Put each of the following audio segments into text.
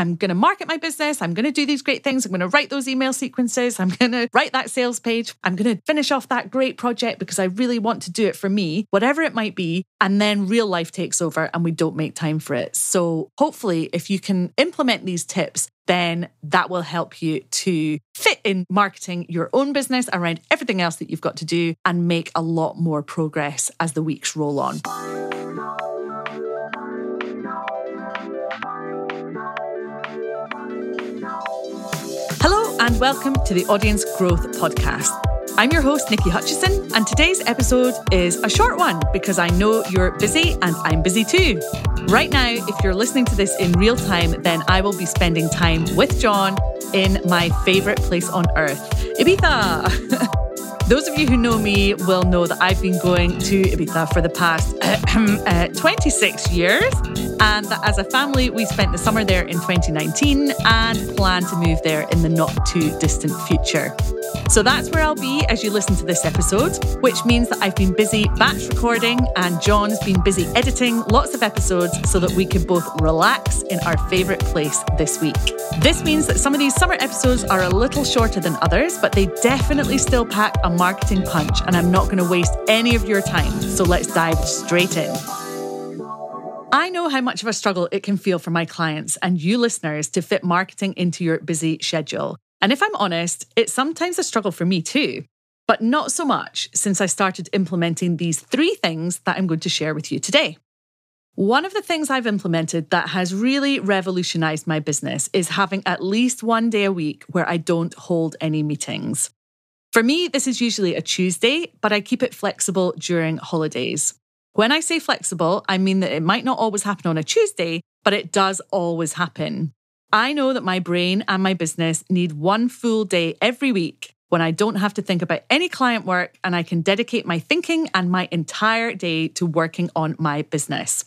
I'm going to market my business. I'm going to do these great things. I'm going to write those email sequences. I'm going to write that sales page. I'm going to finish off that great project because I really want to do it for me, whatever it might be. And then real life takes over and we don't make time for it. So hopefully, if you can implement these tips, then that will help you to fit in marketing your own business around everything else that you've got to do and make a lot more progress as the weeks roll on. And welcome to the Audience Growth Podcast. I'm your host, Niki Hutchison, and today's episode is a short one because I know you're busy and I'm busy too. Right now, if you're listening to this in real time, then I will be spending time with John in my favourite place on earth, Ibiza. Those of you who know me will know that I've been going to Ibiza for the past uh, 26 years, and that as a family, we spent the summer there in 2019 and plan to move there in the not too distant future. So that's where I'll be as you listen to this episode, which means that I've been busy batch recording and John's been busy editing lots of episodes so that we can both relax in our favourite place this week. This means that some of these summer episodes are a little shorter than others, but they definitely still pack a marketing punch, and I'm not going to waste any of your time. So let's dive straight in. I know how much of a struggle it can feel for my clients and you listeners to fit marketing into your busy schedule. And if I'm honest, it's sometimes a struggle for me too, but not so much since I started implementing these three things that I'm going to share with you today. One of the things I've implemented that has really revolutionized my business is having at least one day a week where I don't hold any meetings. For me, this is usually a Tuesday, but I keep it flexible during holidays. When I say flexible, I mean that it might not always happen on a Tuesday, but it does always happen. I know that my brain and my business need one full day every week when I don't have to think about any client work and I can dedicate my thinking and my entire day to working on my business.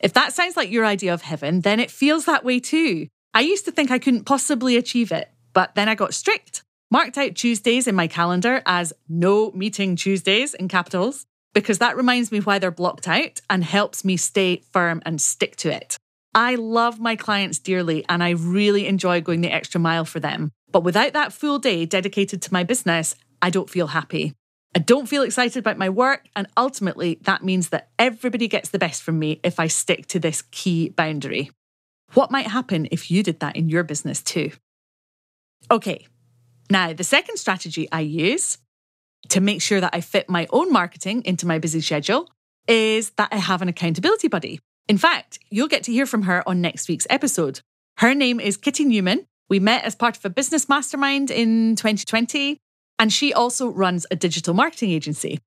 If that sounds like your idea of heaven, then it feels that way too. I used to think I couldn't possibly achieve it, but then I got strict, marked out Tuesdays in my calendar as no meeting Tuesdays in capitals, because that reminds me why they're blocked out and helps me stay firm and stick to it. I love my clients dearly and I really enjoy going the extra mile for them. But without that full day dedicated to my business, I don't feel happy. I don't feel excited about my work. And ultimately, that means that everybody gets the best from me if I stick to this key boundary. What might happen if you did that in your business too? Okay, now the second strategy I use to make sure that I fit my own marketing into my busy schedule is that I have an accountability buddy. In fact, you'll get to hear from her on next week's episode. Her name is Kitty Newman. We met as part of a business mastermind in 2020, and she also runs a digital marketing agency.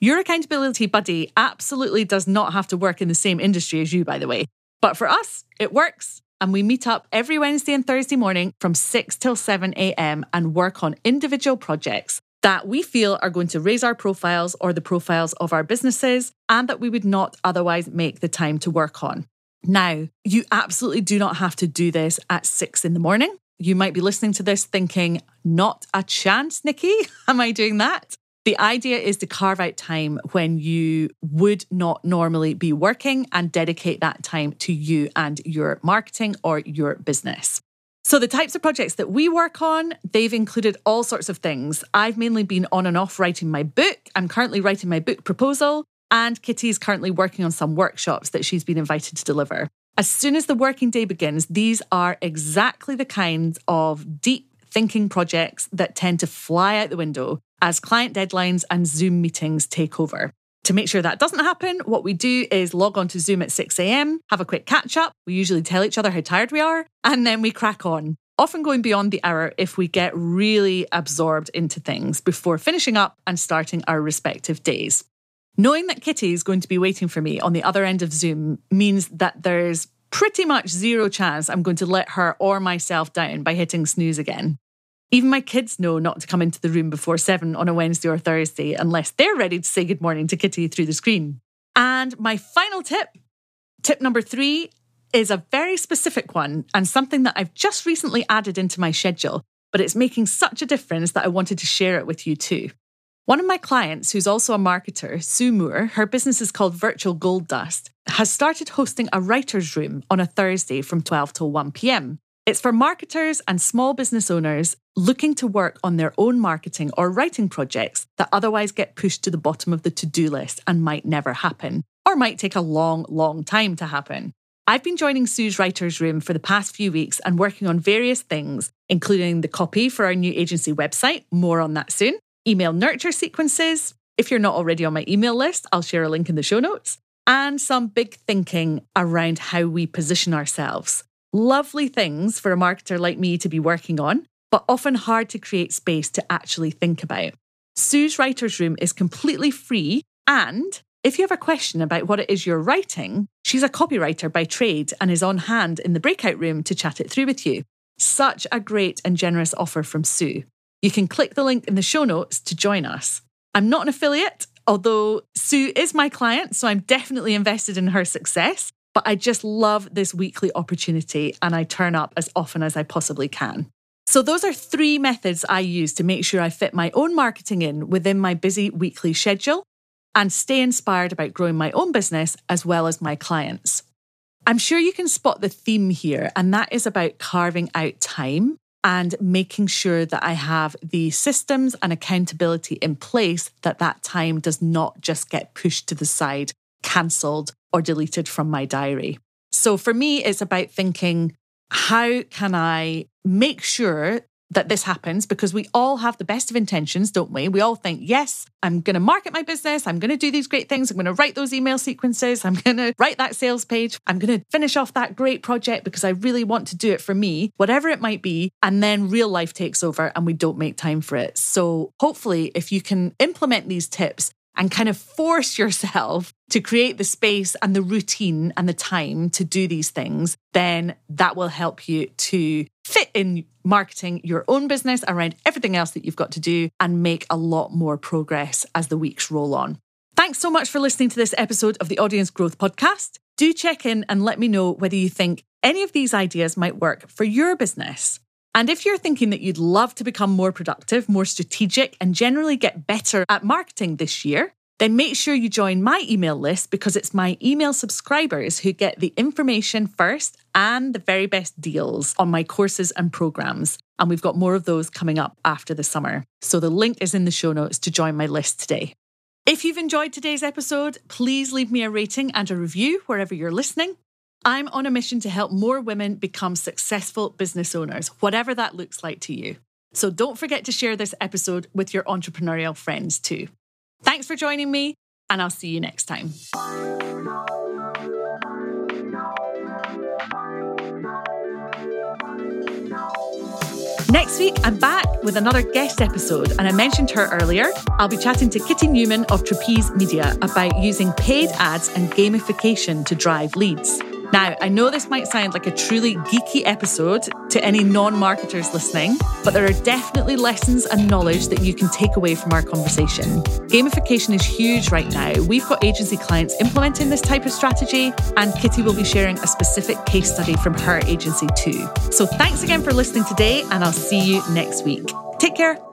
Your accountability buddy absolutely does not have to work in the same industry as you, by the way. But for us, it works. And we meet up every Wednesday and Thursday morning from 6 till 7 a.m. and work on individual projects that we feel are going to raise our profiles or the profiles of our businesses and that we would not otherwise make the time to work on. Now, you absolutely do not have to do this at six in the morning. You might be listening to this thinking, not a chance, Niki. Am I doing that? The idea is to carve out time when you would not normally be working and dedicate that time to you and your marketing or your business. So, the types of projects that we work on, they've included all sorts of things. I've mainly been on and off writing my book. I'm currently writing my book proposal, and Kitty is currently working on some workshops that she's been invited to deliver. As soon as the working day begins, these are exactly the kinds of deep thinking projects that tend to fly out the window as client deadlines and Zoom meetings take over. To make sure that doesn't happen, what we do is log on to Zoom at 6 a.m., have a quick catch up. We usually tell each other how tired we are, and then we crack on. Often going beyond the hour if we get really absorbed into things before finishing up and starting our respective days. Knowing that Kitty is going to be waiting for me on the other end of Zoom means that there's pretty much zero chance I'm going to let her or myself down by hitting snooze again. Even my kids know not to come into the room before seven on a Wednesday or Thursday unless they're ready to say good morning to Kitty through the screen. And my final tip, tip number three, is a very specific one and something that I've just recently added into my schedule, but it's making such a difference that I wanted to share it with you too. One of my clients, who's also a marketer, Sue Moore, her business is called Virtual Gold Dust, has started hosting a writer's room on a Thursday from 12 till 1 pm. It's for marketers and small business owners looking to work on their own marketing or writing projects that otherwise get pushed to the bottom of the to do list and might never happen, or might take a long, long time to happen. I've been joining Sue's writer's room for the past few weeks and working on various things, including the copy for our new agency website, more on that soon, email nurture sequences. If you're not already on my email list, I'll share a link in the show notes, and some big thinking around how we position ourselves. Lovely things for a marketer like me to be working on, but often hard to create space to actually think about. Sue's Writer's Room is completely free. And if you have a question about what it is you're writing, she's a copywriter by trade and is on hand in the breakout room to chat it through with you. Such a great and generous offer from Sue. You can click the link in the show notes to join us. I'm not an affiliate, although Sue is my client, so I'm definitely invested in her success. But I just love this weekly opportunity and I turn up as often as I possibly can. So, those are three methods I use to make sure I fit my own marketing in within my busy weekly schedule and stay inspired about growing my own business as well as my clients. I'm sure you can spot the theme here, and that is about carving out time and making sure that I have the systems and accountability in place that that time does not just get pushed to the side, cancelled, or deleted from my diary. So for me, it's about thinking, how can I make sure that this happens because we all have the best of intentions, don't we? We all think, yes, I'm going to market my business. I'm going to do these great things. I'm going to write those email sequences. I'm going to write that sales page. I'm going to finish off that great project because I really want to do it for me, whatever it might be. And then real life takes over and we don't make time for it. So hopefully, if you can implement these tips, and kind of force yourself to create the space and the routine and the time to do these things, then that will help you to fit in marketing your own business around everything else that you've got to do and make a lot more progress as the weeks roll on. Thanks so much for listening to this episode of the Audience Growth Podcast. Do check in and let me know whether you think any of these ideas might work for your business. And if you're thinking that you'd love to become more productive, more strategic, and generally get better at marketing this year, then make sure you join my email list because it's my email subscribers who get the information first and the very best deals on my courses and programs. And we've got more of those coming up after the summer. So the link is in the show notes to join my list today. If you've enjoyed today's episode, please leave me a rating and a review wherever you're listening. I'm on a mission to help more women become successful business owners, whatever that looks like to you. So don't forget to share this episode with your entrepreneurial friends too. Thanks for joining me, and I'll see you next time. Next week, I'm back with another guest episode, and I mentioned her earlier. I'll be chatting to Kitty Newman of Trapeze Media about using paid ads and gamification to drive leads. Now, I know this might sound like a truly geeky episode to any non marketers listening, but there are definitely lessons and knowledge that you can take away from our conversation. Gamification is huge right now. We've got agency clients implementing this type of strategy, and Kitty will be sharing a specific case study from her agency too. So thanks again for listening today, and I'll see you next week. Take care.